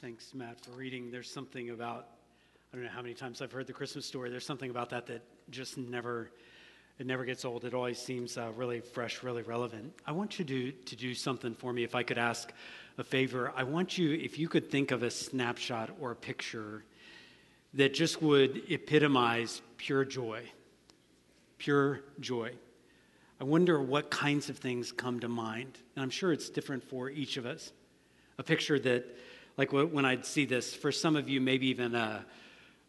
Thanks, Matt, for reading. There's something about, I don't know how many times I've heard the Christmas story. There's something about that that just never, it never gets old. It always seems uh, really fresh, really relevant. I want you to, to do something for me. If I could ask a favor, I want you, if you could think of a snapshot or a picture that just would epitomize pure joy. Pure joy. I wonder what kinds of things come to mind. And I'm sure it's different for each of us. A picture that like when I'd see this, for some of you, maybe even a,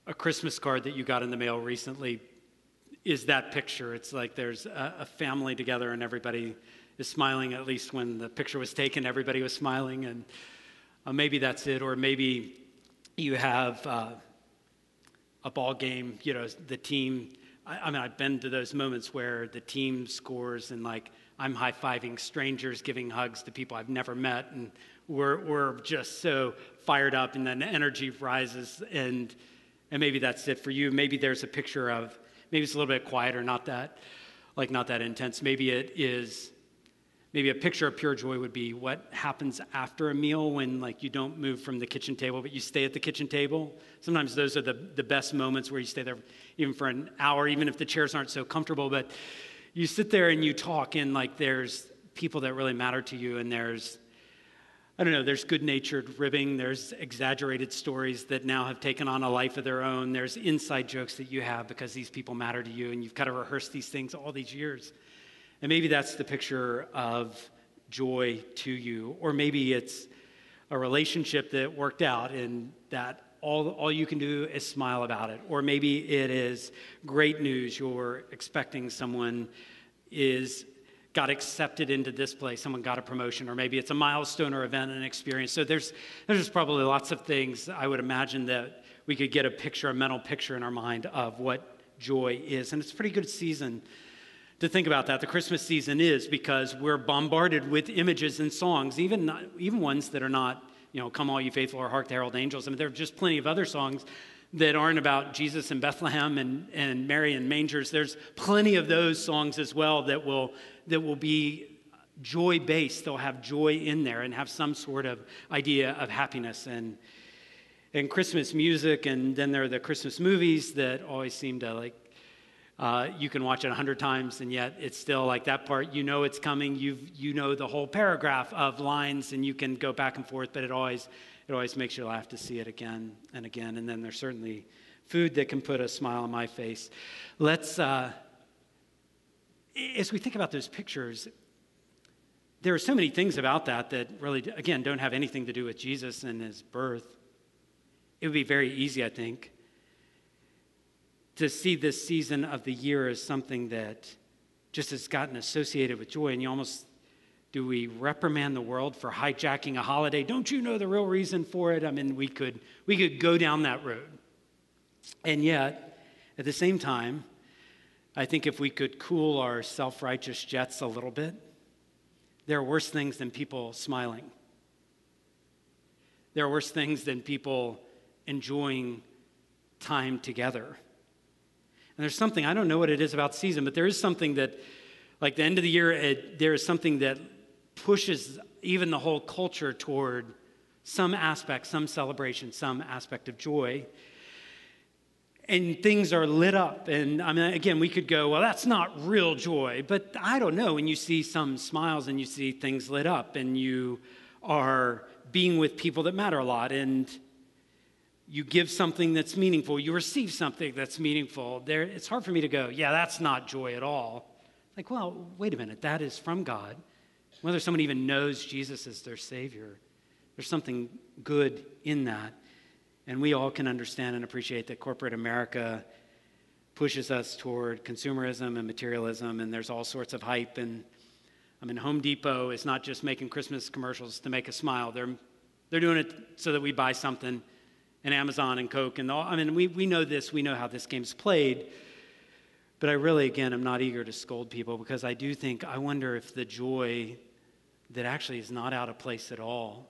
a Christmas card that you got in the mail recently is that picture. It's like there's a, a, family together and everybody is smiling, at least when the picture was taken, everybody was smiling. And uh, maybe that's it. Or maybe you have uh, a ball game, you know, the team. I, I mean, I've been to those moments where the team scores and like I'm high fiving strangers, giving hugs to people I've never met. And we're, we're just so fired up and then energy rises and and maybe that's it for you. Maybe there's a picture of maybe it's a little bit quieter not that like not that intense. Maybe it is maybe a picture of pure joy would be what happens after a meal when like you don't move from the kitchen table but you stay at the kitchen table. Sometimes those are the, the best moments where you stay there even for an hour even if the chairs aren't so comfortable but you sit there and you talk and like there's people that really matter to you and there's I don't know, there's good natured ribbing, there's exaggerated stories that now have taken on a life of their own, there's inside jokes that you have because these people matter to you and you've kind of rehearsed these things all these years. And maybe that's the picture of joy to you, or maybe it's a relationship that worked out and that all, all you can do is smile about it. Or maybe it is great news. You're expecting someone is got accepted into this place, someone got a promotion, or maybe it's a milestone or event and experience. So there's, there's probably lots of things I would imagine that we could get a picture, a mental picture in our mind of what joy is. And it's a pretty good season to think about that. The Christmas season is because we're bombarded with images and songs, even, not, even ones that are not, you know, Come All You Faithful or Hark the Herald Angels. I mean, there are just plenty of other songs that aren't about Jesus and Bethlehem and, and Mary and mangers. There's plenty of those songs as well that will that will be joy based. They'll have joy in there and have some sort of idea of happiness and and Christmas music. And then there are the Christmas movies that always seem to like. Uh, you can watch it a hundred times, and yet it's still like that part. You know it's coming. You you know the whole paragraph of lines, and you can go back and forth. But it always it always makes you laugh to see it again and again. And then there's certainly food that can put a smile on my face. Let's. Uh, as we think about those pictures, there are so many things about that that really, again, don't have anything to do with Jesus and his birth. It would be very easy, I think, to see this season of the year as something that just has gotten associated with joy. And you almost, do we reprimand the world for hijacking a holiday? Don't you know the real reason for it? I mean, we could, we could go down that road. And yet, at the same time, I think if we could cool our self righteous jets a little bit, there are worse things than people smiling. There are worse things than people enjoying time together. And there's something, I don't know what it is about season, but there is something that, like the end of the year, it, there is something that pushes even the whole culture toward some aspect, some celebration, some aspect of joy. And things are lit up. And I mean, again, we could go, well, that's not real joy. But I don't know. When you see some smiles and you see things lit up and you are being with people that matter a lot and you give something that's meaningful, you receive something that's meaningful, there, it's hard for me to go, yeah, that's not joy at all. Like, well, wait a minute, that is from God. Whether someone even knows Jesus as their Savior, there's something good in that. And we all can understand and appreciate that corporate America pushes us toward consumerism and materialism, and there's all sorts of hype. And I mean, Home Depot is not just making Christmas commercials to make us smile, they're, they're doing it so that we buy something and Amazon and Coke and all. I mean, we, we know this, we know how this game's played. But I really, again, am not eager to scold people because I do think, I wonder if the joy that actually is not out of place at all,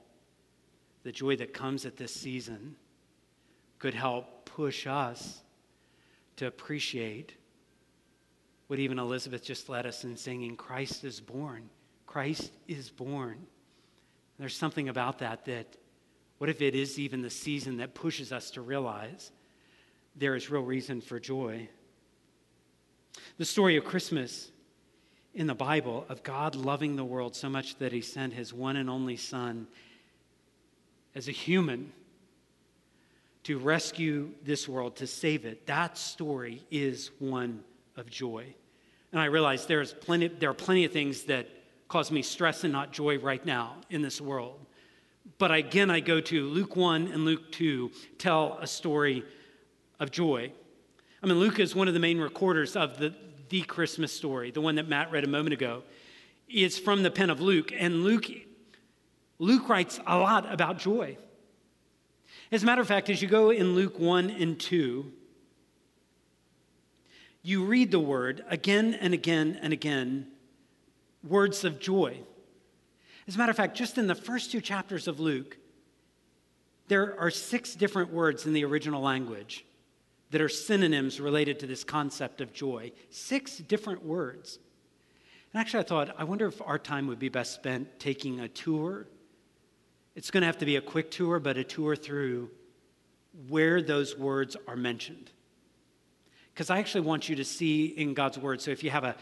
the joy that comes at this season, could help push us to appreciate what even Elizabeth just led us in singing Christ is born. Christ is born. There's something about that that what if it is even the season that pushes us to realize there is real reason for joy? The story of Christmas in the Bible of God loving the world so much that he sent his one and only Son as a human to rescue this world, to save it. That story is one of joy. And I realize there's plenty, there are plenty of things that cause me stress and not joy right now in this world. But again, I go to Luke 1 and Luke 2 tell a story of joy. I mean, Luke is one of the main recorders of the, the Christmas story, the one that Matt read a moment ago. It's from the pen of Luke, and Luke, Luke writes a lot about joy. As a matter of fact, as you go in Luke 1 and 2, you read the word again and again and again, words of joy. As a matter of fact, just in the first two chapters of Luke, there are six different words in the original language that are synonyms related to this concept of joy. Six different words. And actually, I thought, I wonder if our time would be best spent taking a tour. It's going to have to be a quick tour, but a tour through where those words are mentioned. Because I actually want you to see in God's word. So if you have a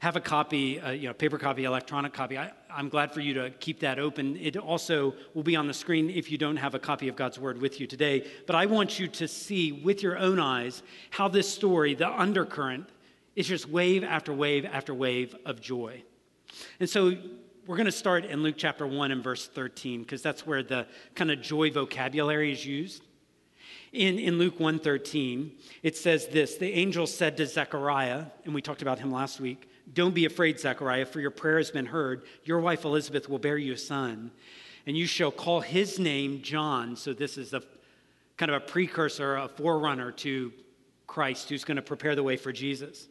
have a copy, uh, you know, paper copy, electronic copy. I, I'm glad for you to keep that open. It also will be on the screen if you don't have a copy of God's Word with you today. But I want you to see with your own eyes how this story, the undercurrent, is just wave after wave after wave of joy. And so we're going to start in Luke chapter 1 and verse 13 because that's where the kind of joy vocabulary is used. In, in Luke 1:13, it says this, the angel said to Zechariah, and we talked about him last week, don't be afraid, Zechariah, for your prayer has been heard. Your wife Elizabeth will bear you a son, and you shall call his name John. So, this is a kind of a precursor, a forerunner to Christ who's going to prepare the way for Jesus.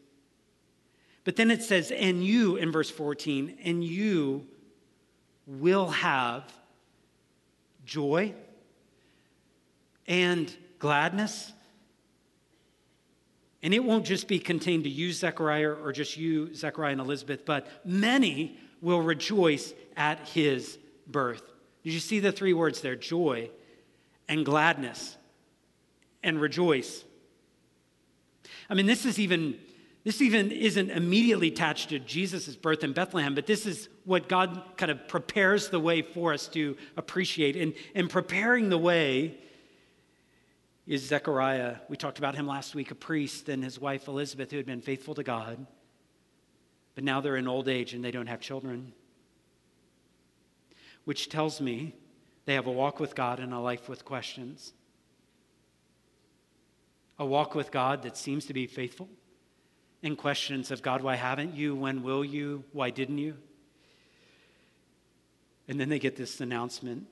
But then it says, and you in verse 14, and you will have joy and gladness and it won't just be contained to you, Zechariah, or just you, Zechariah and Elizabeth, but many will rejoice at his birth. Did you see the three words there? Joy and gladness and rejoice. I mean, this is even this even isn't immediately attached to Jesus' birth in Bethlehem, but this is what God kind of prepares the way for us to appreciate. And, and preparing the way is Zechariah. We talked about him last week, a priest, and his wife Elizabeth, who had been faithful to God. But now they're in old age and they don't have children. Which tells me they have a walk with God and a life with questions. A walk with God that seems to be faithful, and questions of God, why haven't you? When will you? Why didn't you? And then they get this announcement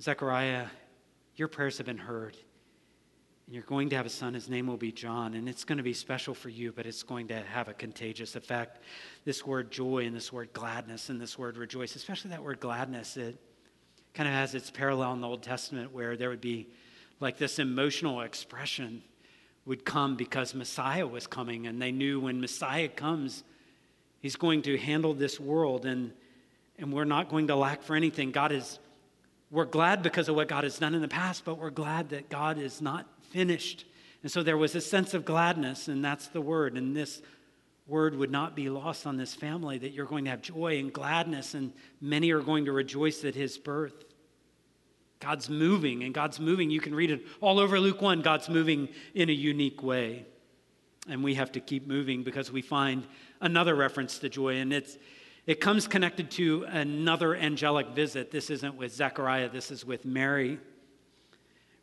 Zechariah, your prayers have been heard. And you're going to have a son. His name will be John. And it's going to be special for you, but it's going to have a contagious effect. This word joy and this word gladness and this word rejoice, especially that word gladness, it, kind of has its parallel in the Old Testament where there would be like this emotional expression would come because Messiah was coming, and they knew when Messiah comes, he's going to handle this world, and, and we're not going to lack for anything. God is, we're glad because of what God has done in the past, but we're glad that God is not finished. And so there was a sense of gladness, and that's the word. And this word would not be lost on this family that you're going to have joy and gladness, and many are going to rejoice at his birth. God's moving, and God's moving. You can read it all over Luke 1. God's moving in a unique way. And we have to keep moving because we find another reference to joy, and it's, it comes connected to another angelic visit. This isn't with Zechariah, this is with Mary.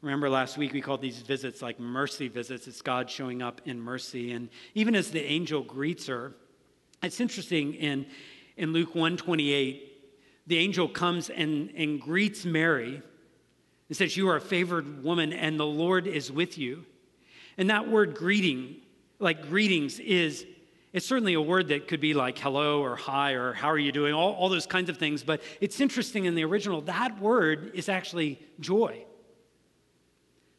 Remember last week we called these visits like mercy visits. It's God showing up in mercy. And even as the angel greets her, it's interesting in, in Luke 128, the angel comes and, and greets Mary it says, You are a favored woman, and the Lord is with you. And that word greeting, like greetings, is it's certainly a word that could be like hello or hi or how are you doing, all, all those kinds of things. But it's interesting in the original, that word is actually joy.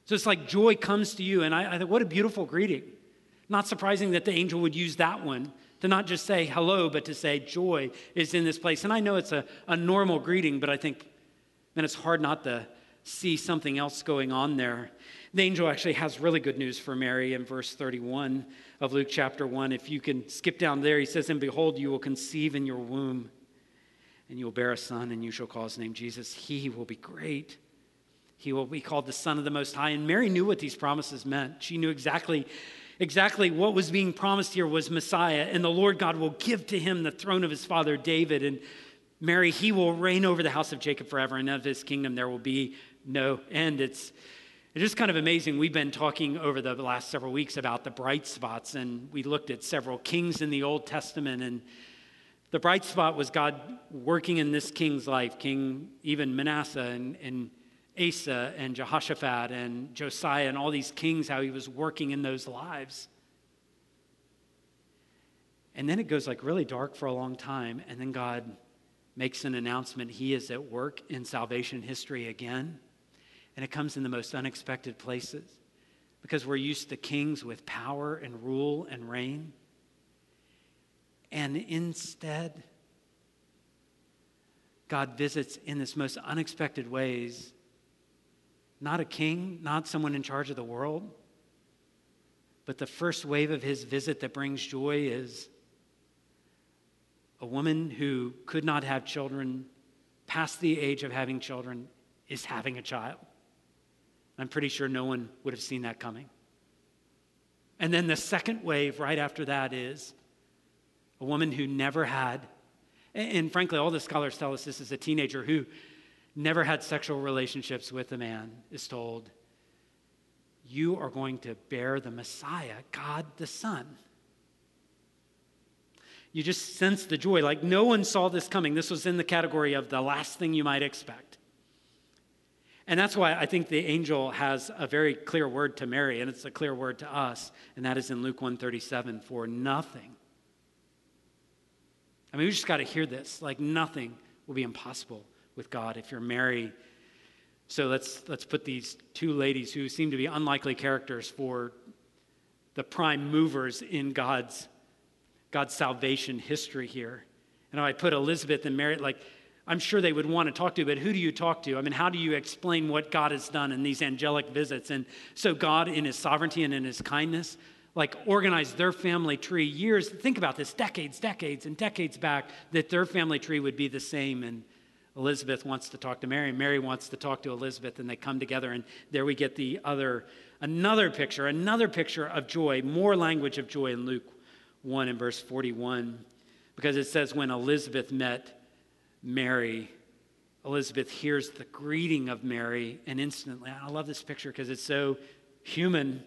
So it's like joy comes to you. And I, I thought, what a beautiful greeting. Not surprising that the angel would use that one to not just say hello, but to say joy is in this place. And I know it's a, a normal greeting, but I think, man, it's hard not to see something else going on there. The angel actually has really good news for Mary in verse 31 of Luke chapter 1. If you can skip down there, he says, And behold, you will conceive in your womb, and you will bear a son, and you shall call his name Jesus. He will be great. He will be called the Son of the Most High. And Mary knew what these promises meant. She knew exactly exactly what was being promised here was Messiah, and the Lord God will give to him the throne of his father David. And Mary, he will reign over the house of Jacob forever, and of his kingdom there will be no end. It's, it's just kind of amazing. We've been talking over the last several weeks about the bright spots, and we looked at several kings in the Old Testament. And the bright spot was God working in this king's life, King even Manasseh and, and Asa and Jehoshaphat and Josiah and all these kings, how he was working in those lives. And then it goes like really dark for a long time, and then God makes an announcement. He is at work in salvation history again. And it comes in the most unexpected places because we're used to kings with power and rule and reign. And instead, God visits in this most unexpected ways not a king, not someone in charge of the world, but the first wave of his visit that brings joy is a woman who could not have children past the age of having children is having a child. I'm pretty sure no one would have seen that coming. And then the second wave right after that is a woman who never had, and frankly, all the scholars tell us this is a teenager who never had sexual relationships with a man, is told, You are going to bear the Messiah, God the Son you just sense the joy. Like no one saw this coming. This was in the category of the last thing you might expect. And that's why I think the angel has a very clear word to Mary, and it's a clear word to us, and that is in Luke 137 for nothing. I mean, we just got to hear this. Like nothing will be impossible with God if you're Mary. So let's let's put these two ladies who seem to be unlikely characters for the prime movers in God's God's salvation history here. And I put Elizabeth and Mary, like, I'm sure they would want to talk to, but who do you talk to? I mean, how do you explain what God has done in these angelic visits? And so, God, in His sovereignty and in His kindness, like organized their family tree years. Think about this decades, decades, and decades back that their family tree would be the same. And Elizabeth wants to talk to Mary, and Mary wants to talk to Elizabeth, and they come together. And there we get the other, another picture, another picture of joy, more language of joy in Luke 1 and verse 41, because it says, When Elizabeth met Mary, Elizabeth hears the greeting of Mary, and instantly, I love this picture because it's so human,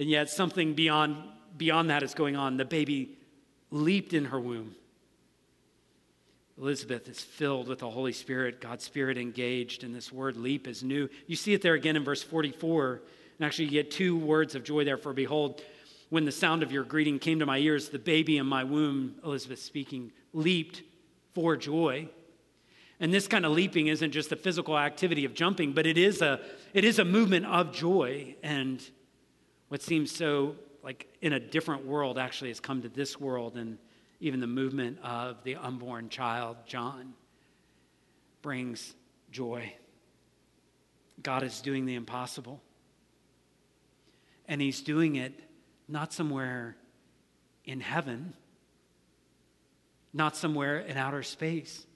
and yet something beyond, beyond that is going on. The baby leaped in her womb. Elizabeth is filled with the Holy Spirit, God's Spirit engaged, and this word leap is new. You see it there again in verse 44. And actually, you get two words of joy there for behold, when the sound of your greeting came to my ears, the baby in my womb, Elizabeth speaking, leaped for joy. And this kind of leaping isn't just the physical activity of jumping, but it is a, it is a movement of joy. And what seems so like in a different world actually has come to this world. And even the movement of the unborn child, John, brings joy. God is doing the impossible. And he's doing it not somewhere in heaven, not somewhere in outer space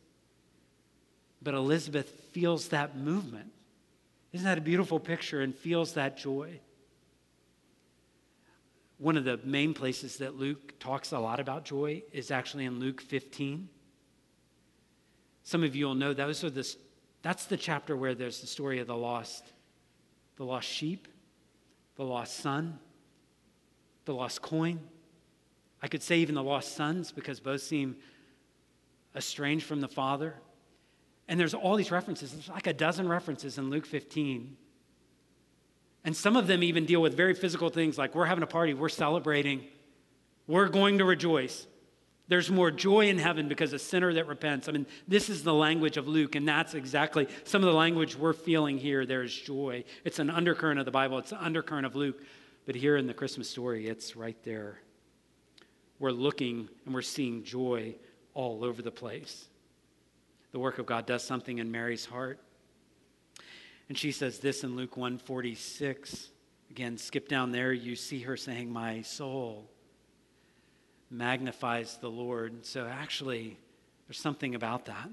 but Elizabeth feels that movement. Isn't that a beautiful picture and feels that joy? One of the main places that Luke talks a lot about joy is actually in Luke 15. Some of you will know those are the, that's the chapter where there's the story of the lost, the lost sheep, the lost son, the lost coin. I could say even the lost sons because both seem estranged from the father. And there's all these references. There's like a dozen references in Luke 15. And some of them even deal with very physical things like we're having a party, we're celebrating, we're going to rejoice. There's more joy in heaven because a sinner that repents. I mean, this is the language of Luke, and that's exactly some of the language we're feeling here. There's joy. It's an undercurrent of the Bible, it's an undercurrent of Luke. But here in the Christmas story, it's right there. We're looking and we're seeing joy all over the place the work of God does something in Mary's heart. And she says this in Luke 146. Again, skip down there, you see her saying, My soul magnifies the Lord. So actually, there's something about that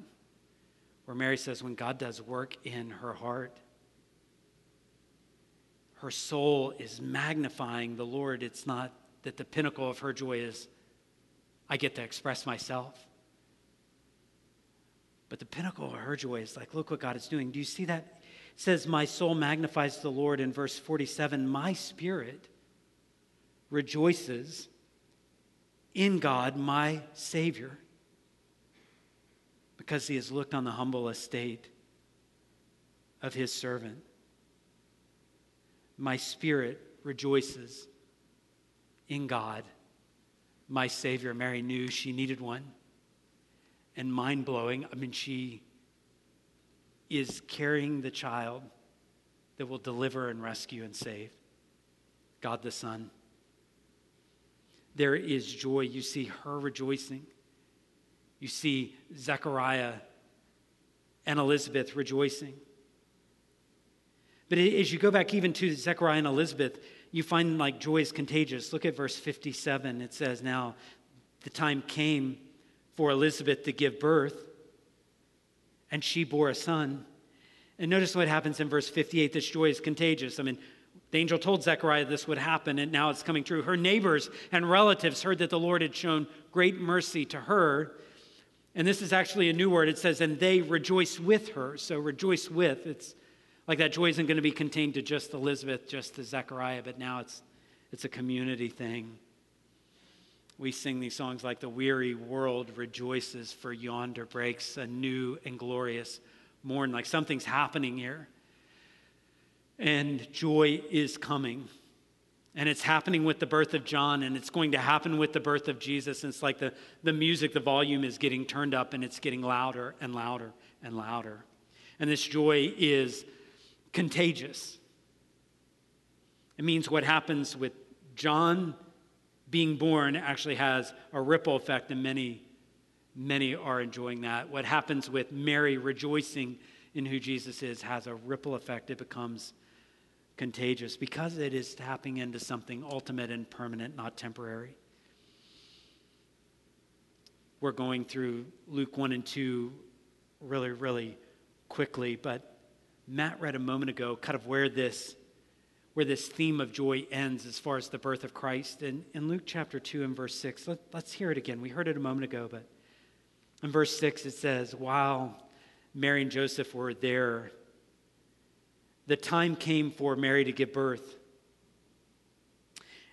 where Mary says, when God does work in her heart, her soul is magnifying the Lord. It's not that the pinnacle of her joy is, I get to express myself. But the pinnacle of her joy is like, look what God is doing. Do you see that? It says, My soul magnifies the Lord in verse 47. My spirit rejoices in God, my Savior, because he has looked on the humble estate of his servant. My spirit rejoices in God, my Savior. Mary knew she needed one and mind blowing. I mean, she is carrying the child that will deliver and rescue and save God the Son. There is joy. You see her rejoicing. You see Zechariah and Elizabeth rejoicing. But as you go back even to Zechariah and Elizabeth, you find like joy is contagious. Look at verse 57. It says, Now the time came for Elizabeth to give birth, and she bore a son. And notice what happens in verse 58 this joy is contagious. I mean, the angel told Zechariah this would happen, and now it's coming true. Her neighbors and relatives heard that the Lord had shown great mercy to her. And this is actually a new word. It says, and they rejoice with her. So rejoice with. It's like that joy isn't going to be contained to just Elizabeth, just to Zechariah, but now it's, it's a community thing. We sing these songs like the weary world rejoices for yonder breaks a new and glorious morn. Like something's happening here. And joy is coming. And it's happening with the birth of john and it's going to happen with the birth of jesus. And it's like the, the music the volume is getting turned up and it's getting louder and louder and louder. And this joy is contagious it means what happens with john being born actually has a ripple effect, and many, many are enjoying that. What happens with Mary rejoicing in who Jesus is has a ripple effect. It becomes contagious because it is tapping into something ultimate and permanent, not temporary. We're going through Luke 1 and 2 really, really quickly, but Matt read a moment ago kind of where this where this theme of joy ends as far as the birth of Christ. And in Luke chapter 2 and verse 6, let, us hear it again. We heard it a moment ago, but in verse 6 it says, While Mary and Joseph were there, the time came for Mary to give birth.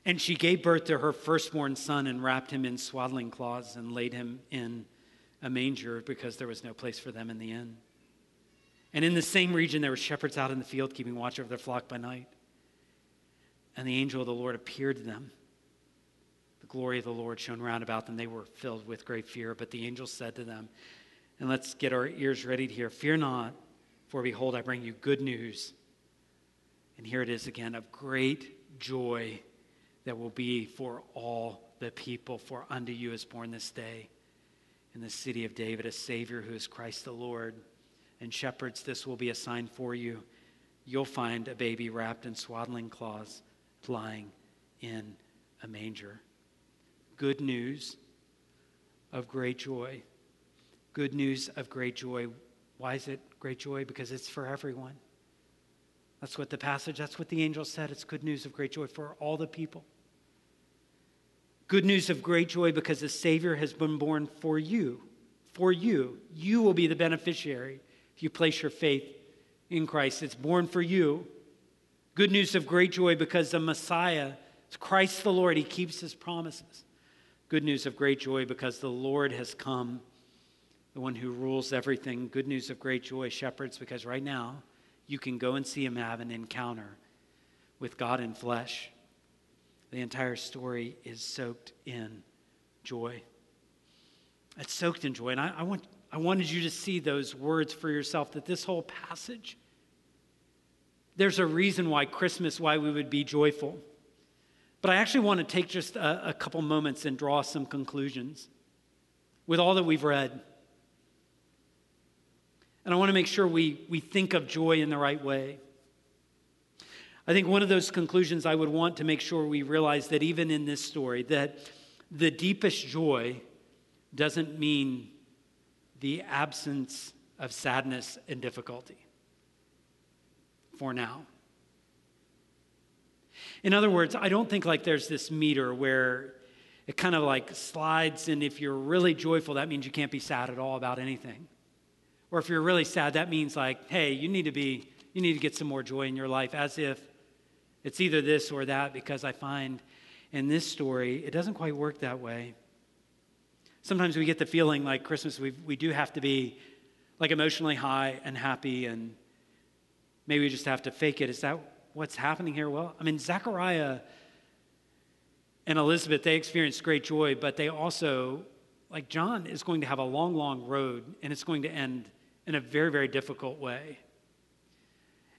And she gave birth to her firstborn son and wrapped him in swaddling cloths and laid him in a manger because there was no place for them in the inn. And in the same region, there were shepherds out in the field keeping watch over their flock by night. And the angel of the Lord appeared to them. The glory of the Lord shone round about them. They were filled with great fear. But the angel said to them, And let's get our ears ready to hear. Fear not, for behold, I bring you good news. And here it is again of great joy that will be for all the people. For unto you is born this day in the city of David a Savior who is Christ the Lord. And shepherds, this will be a sign for you. You'll find a baby wrapped in swaddling cloths lying in a manger. Good news of great joy. Good news of great joy. Why is it great joy? Because it's for everyone. That's what the passage, that's what the angel said. It's good news of great joy for all the people. Good news of great joy because the Savior has been born for you. For you. You will be the beneficiary if you place your faith in Christ. It's born for you. Good news of great joy because the Messiah, Christ the Lord, he keeps his promises. Good news of great joy because the Lord has come, the one who rules everything. Good news of great joy, shepherds, because right now you can go and see him have an encounter with God in flesh. The entire story is soaked in joy. It's soaked in joy. And I, I, want, I wanted you to see those words for yourself that this whole passage, there's a reason why Christmas, why we would be joyful. But I actually want to take just a, a couple moments and draw some conclusions with all that we've read. And I want to make sure we, we think of joy in the right way. I think one of those conclusions I would want to make sure we realize that even in this story, that the deepest joy doesn't mean the absence of sadness and difficulty for now. In other words, I don't think like there's this meter where it kind of like slides, and if you're really joyful, that means you can't be sad at all about anything. Or if you're really sad, that means like, hey, you need to be, you need to get some more joy in your life, as if it's either this or that because I find in this story, it doesn't quite work that way. Sometimes we get the feeling like Christmas, we, we do have to be like emotionally high and happy, and maybe we just have to fake it. Is that what's happening here? Well, I mean, Zechariah and Elizabeth, they experienced great joy, but they also, like John, is going to have a long, long road, and it's going to end in a very, very difficult way.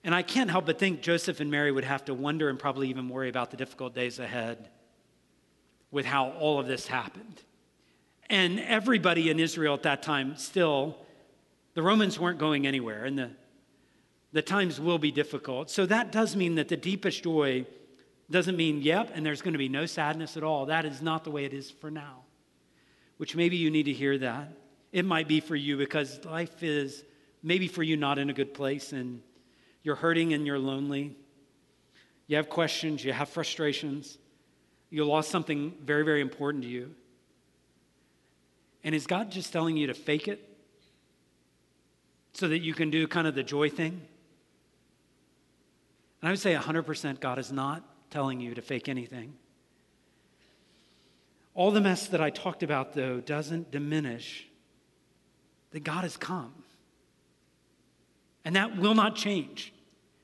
And I can't help but think Joseph and Mary would have to wonder and probably even worry about the difficult days ahead with how all of this happened. And everybody in Israel at that time still, the Romans weren't going anywhere, and the, the times will be difficult. So that does mean that the deepest joy doesn't mean, yep, and there's going to be no sadness at all. That is not the way it is for now, which maybe you need to hear that. It might be for you because life is maybe for you not in a good place, and you're hurting and you're lonely. You have questions, you have frustrations. You lost something very, very important to you. And is God just telling you to fake it so that you can do kind of the joy thing? And I would say 100% God is not telling you to fake anything. All the mess that I talked about, though, doesn't diminish that God has come. And that will not change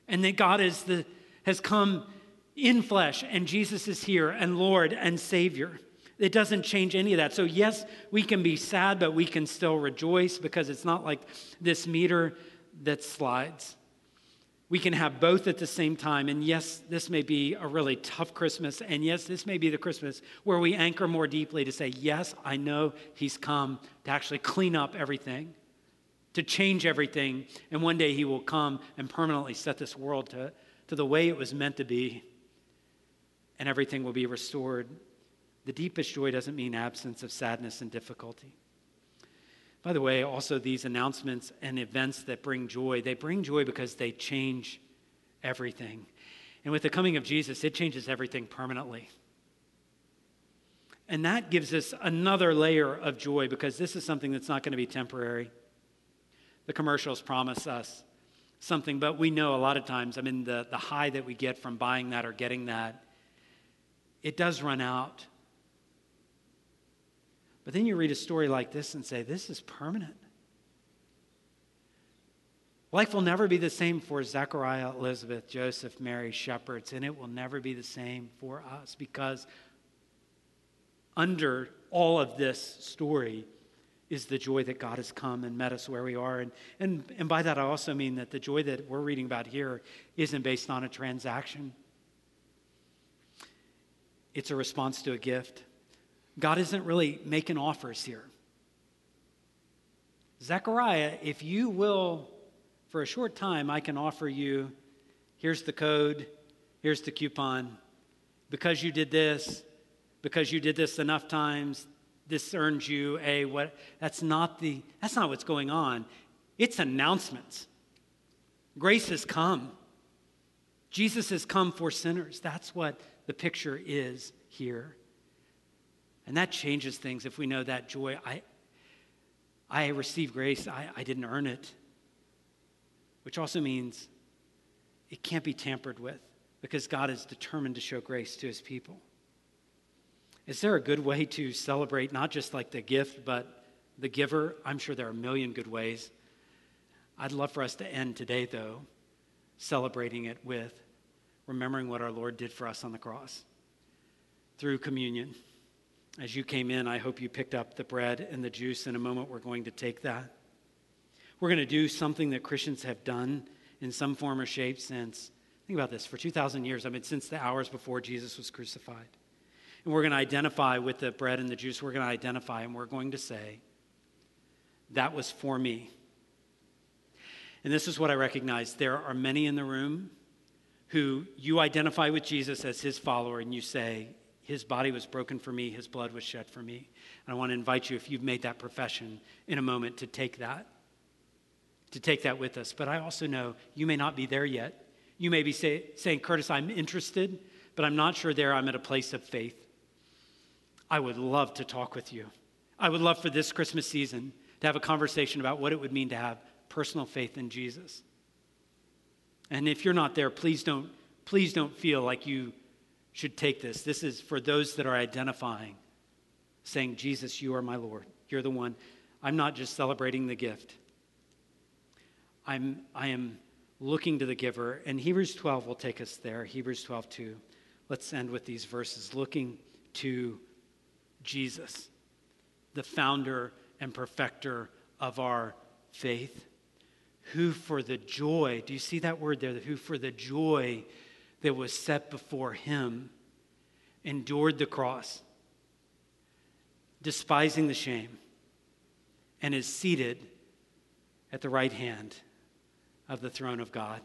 and that God is the, has come in flesh and Jesus is here and Lord and Savior. It doesn't change any of that. So, yes, we can be sad, but we can still rejoice because it's not like this meter that slides. We can have both at the same time. And yes, this may be a really tough Christmas. And yes, this may be the Christmas where we anchor more deeply to say, Yes, I know He's come to actually clean up everything to change everything. And one day he will come and permanently set this world to, to the way it was meant to be, and everything will be restored. The deepest joy doesn't mean absence of sadness and difficulty. By the way, also these announcements and events that bring joy, they bring joy because they change everything. And with the coming of Jesus, it changes everything permanently. And that gives us another layer of joy because this is something that's not going to be temporary the commercials promise us something, but we know a lot of times, I mean, the, the high that we get from buying that or getting that, it does run out. But then you read a story like this and say, this is permanent. Life will never be the same for Zechariah, Elizabeth, Joseph, Mary, shepherds, and it will never be the same for us because under all of this story is the joy that God has come and met us where we are. And, and, and by that, I also mean that the joy that we're reading about here isn't based on a transaction, it's a response to a gift. God isn't really making offers here. Zechariah, if you will, for a short time, I can offer you here's the code, here's the coupon. Because you did this, because you did this enough times, this earns you a what that's not the that's not what's going on. It's announcements. Grace has come. Jesus has come for sinners. That's what the picture is here and that changes things if we know that joy i i received grace i, I didn't earn it which also means it can't be tampered with because god is determined to show grace to his people is there a good way to celebrate not just like the gift, but the giver? I'm sure there are a million good ways. I'd love for us to end today, though, celebrating it with remembering what our Lord did for us on the cross through communion. As you came in, I hope you picked up the bread and the juice. In a moment, we're going to take that. We're going to do something that Christians have done in some form or shape since, think about this, for 2,000 years. I mean, since the hours before Jesus was crucified. And we're going to identify with the bread and the juice, we're going to identify and we're going to say, that was for me. And this is what I recognize there are many in the room who you identify with Jesus as his follower and you say, his body was broken for me, his blood was shed for me. And I want to invite you, if you've made that profession, in a moment to take that, to take that with us. But I also know you may not be there yet. You may be say, saying, Curtis, I'm interested, but I'm not sure there I'm at a place of faith. I would love to talk with you. I would love for this Christmas season to have a conversation about what it would mean to have personal faith in Jesus. And if you're not there, please don't, please don't feel like you should take this. This is for those that are identifying, saying, Jesus, you are my Lord. You're the one. I'm not just celebrating the gift. I'm, I am looking to the giver. And Hebrews 12 will take us there. Hebrews 12, 2. Let's end with these verses looking to Jesus, the founder and perfecter of our faith, who for the joy, do you see that word there? Who for the joy that was set before him endured the cross, despising the shame, and is seated at the right hand of the throne of God.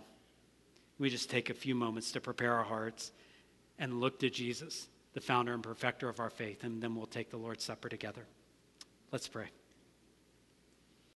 We just take a few moments to prepare our hearts and look to Jesus the founder and perfecter of our faith, and then we'll take the Lord's Supper together. Let's pray.